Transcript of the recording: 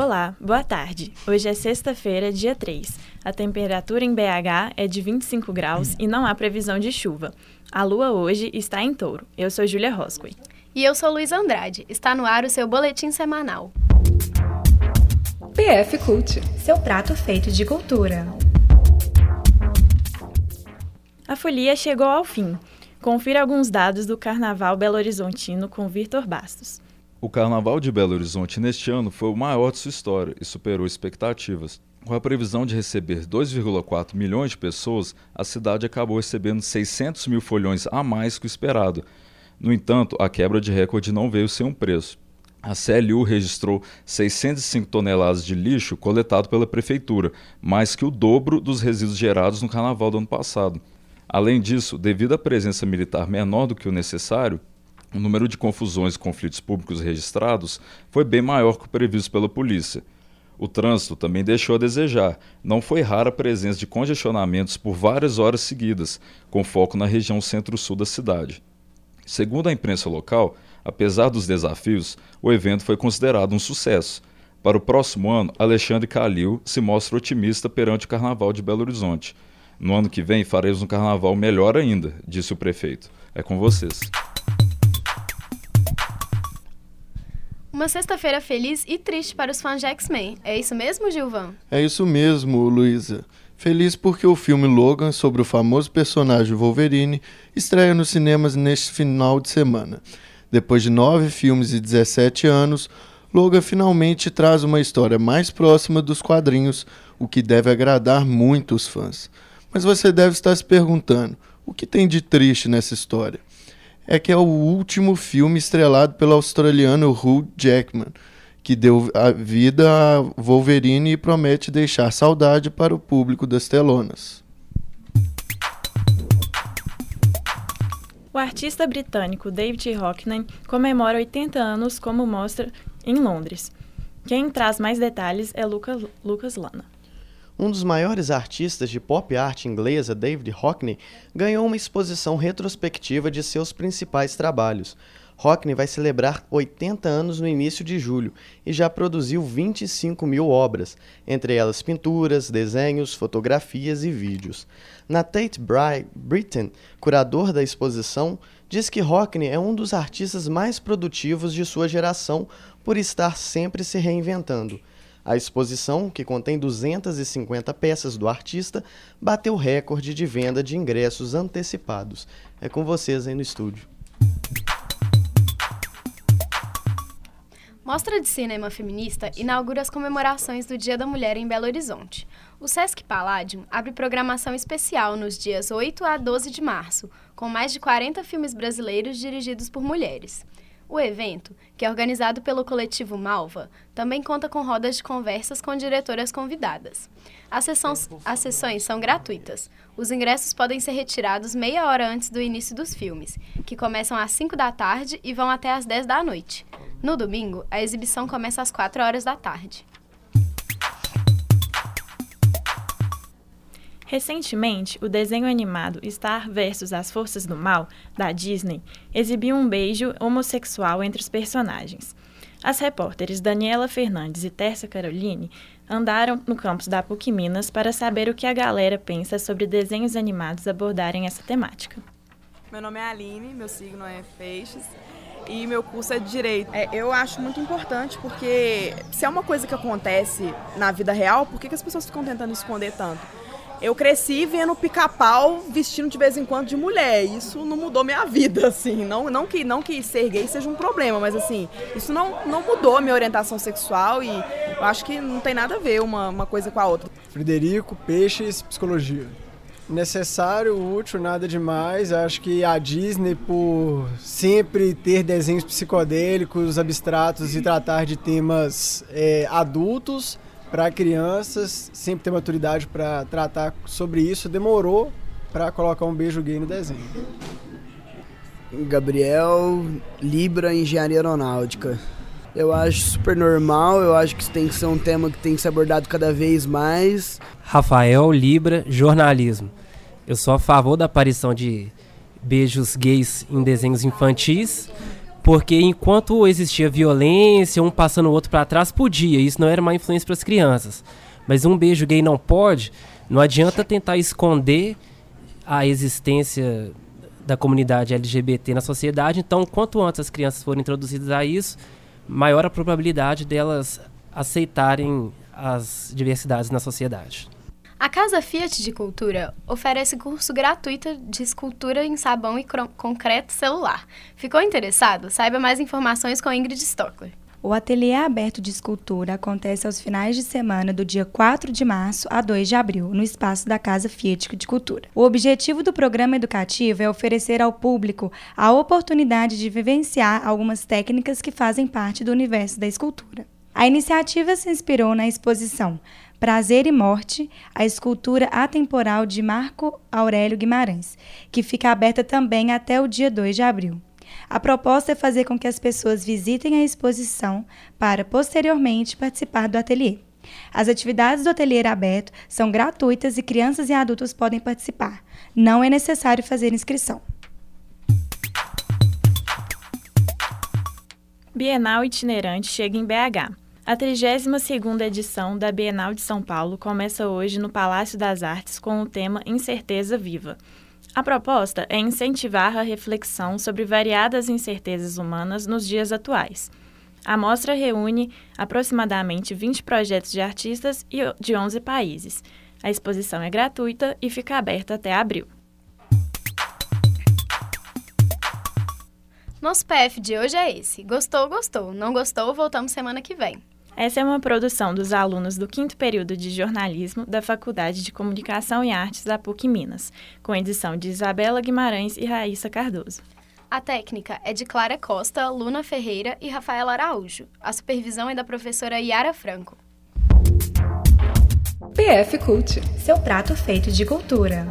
Olá, boa tarde. Hoje é sexta-feira, dia 3. A temperatura em BH é de 25 graus e não há previsão de chuva. A lua hoje está em touro. Eu sou Júlia Roscoe. E eu sou Luiz Andrade. Está no ar o seu boletim semanal. PF Cult, seu prato feito de cultura. A folia chegou ao fim. Confira alguns dados do Carnaval Belo Horizontino com Vitor Bastos. O Carnaval de Belo Horizonte neste ano foi o maior de sua história e superou expectativas. Com a previsão de receber 2,4 milhões de pessoas, a cidade acabou recebendo 600 mil folhões a mais que o esperado. No entanto, a quebra de recorde não veio sem um preço. A CLU registrou 605 toneladas de lixo coletado pela prefeitura, mais que o dobro dos resíduos gerados no carnaval do ano passado. Além disso, devido à presença militar menor do que o necessário, o número de confusões e conflitos públicos registrados foi bem maior que o previsto pela polícia. O trânsito também deixou a desejar. Não foi rara a presença de congestionamentos por várias horas seguidas, com foco na região centro-sul da cidade. Segundo a imprensa local, apesar dos desafios, o evento foi considerado um sucesso. Para o próximo ano, Alexandre Calil se mostra otimista perante o Carnaval de Belo Horizonte. No ano que vem, faremos um carnaval melhor ainda, disse o prefeito. É com vocês. Uma sexta-feira feliz e triste para os fãs de X-Men. É isso mesmo, Gilvan? É isso mesmo, Luísa. Feliz porque o filme Logan, sobre o famoso personagem Wolverine, estreia nos cinemas neste final de semana. Depois de nove filmes e 17 anos, Logan finalmente traz uma história mais próxima dos quadrinhos, o que deve agradar muito os fãs. Mas você deve estar se perguntando: o que tem de triste nessa história? É que é o último filme estrelado pelo australiano Hugh Jackman, que deu a vida a Wolverine e promete deixar saudade para o público das telonas. O artista britânico David Hockney comemora 80 anos como mostra em Londres. Quem traz mais detalhes é Lucas, Lucas Lana. Um dos maiores artistas de pop art inglesa, David Hockney, ganhou uma exposição retrospectiva de seus principais trabalhos. Hockney vai celebrar 80 anos no início de julho e já produziu 25 mil obras, entre elas pinturas, desenhos, fotografias e vídeos. Na Tate Britain, curador da exposição, diz que Hockney é um dos artistas mais produtivos de sua geração por estar sempre se reinventando. A exposição, que contém 250 peças do artista, bateu recorde de venda de ingressos antecipados. É com vocês aí no estúdio. Mostra de Cinema Feminista inaugura as comemorações do Dia da Mulher em Belo Horizonte. O Sesc Palladium abre programação especial nos dias 8 a 12 de março, com mais de 40 filmes brasileiros dirigidos por mulheres. O evento, que é organizado pelo coletivo Malva, também conta com rodas de conversas com diretoras convidadas. As, sessões, as sessões são gratuitas. Os ingressos podem ser retirados meia hora antes do início dos filmes, que começam às 5 da tarde e vão até às 10 da noite. No domingo, a exibição começa às 4 horas da tarde. Recentemente, o desenho animado Star vs As Forças do Mal, da Disney, exibiu um beijo homossexual entre os personagens. As repórteres Daniela Fernandes e Terça Caroline andaram no campus da PUC Minas para saber o que a galera pensa sobre desenhos animados abordarem essa temática. Meu nome é Aline, meu signo é Peixes e meu curso é de Direito. É, eu acho muito importante porque se é uma coisa que acontece na vida real, por que, que as pessoas ficam tentando esconder tanto? Eu cresci vendo pica-pau vestindo de vez em quando de mulher. Isso não mudou minha vida, assim. Não, não, que, não que ser gay seja um problema, mas assim, isso não, não mudou minha orientação sexual e eu acho que não tem nada a ver uma, uma coisa com a outra. Frederico, Peixes, Psicologia. Necessário, útil, nada demais. Acho que a Disney, por sempre ter desenhos psicodélicos, abstratos e tratar de temas é, adultos, para crianças, sempre ter maturidade para tratar sobre isso, demorou para colocar um beijo gay no desenho. Gabriel, Libra, Engenharia Aeronáutica. Eu acho super normal, eu acho que isso tem que ser um tema que tem que ser abordado cada vez mais. Rafael, Libra, jornalismo. Eu sou a favor da aparição de beijos gays em desenhos infantis, Porque enquanto existia violência, um passando o outro para trás, podia. Isso não era uma influência para as crianças. Mas um beijo gay não pode. Não adianta tentar esconder a existência da comunidade LGBT na sociedade. Então, quanto antes as crianças forem introduzidas a isso, maior a probabilidade delas aceitarem as diversidades na sociedade. A Casa Fiat de Cultura oferece curso gratuito de escultura em sabão e concreto celular. Ficou interessado? Saiba mais informações com Ingrid Stockler. O ateliê aberto de escultura acontece aos finais de semana do dia 4 de março a 2 de abril, no espaço da Casa Fiat de Cultura. O objetivo do programa educativo é oferecer ao público a oportunidade de vivenciar algumas técnicas que fazem parte do universo da escultura. A iniciativa se inspirou na exposição Prazer e Morte, a escultura atemporal de Marco Aurélio Guimarães, que fica aberta também até o dia 2 de abril. A proposta é fazer com que as pessoas visitem a exposição para, posteriormente, participar do ateliê. As atividades do ateliê aberto são gratuitas e crianças e adultos podem participar. Não é necessário fazer inscrição. Bienal itinerante chega em BH. A 32ª edição da Bienal de São Paulo começa hoje no Palácio das Artes com o tema Incerteza Viva. A proposta é incentivar a reflexão sobre variadas incertezas humanas nos dias atuais. A mostra reúne aproximadamente 20 projetos de artistas de 11 países. A exposição é gratuita e fica aberta até abril. Nosso PF de hoje é esse. Gostou, gostou. Não gostou, voltamos semana que vem. Essa é uma produção dos alunos do quinto período de jornalismo da Faculdade de Comunicação e Artes da PUC Minas, com edição de Isabela Guimarães e Raíssa Cardoso. A técnica é de Clara Costa, Luna Ferreira e Rafaela Araújo. A supervisão é da professora Yara Franco. PF Cult, seu prato feito de cultura.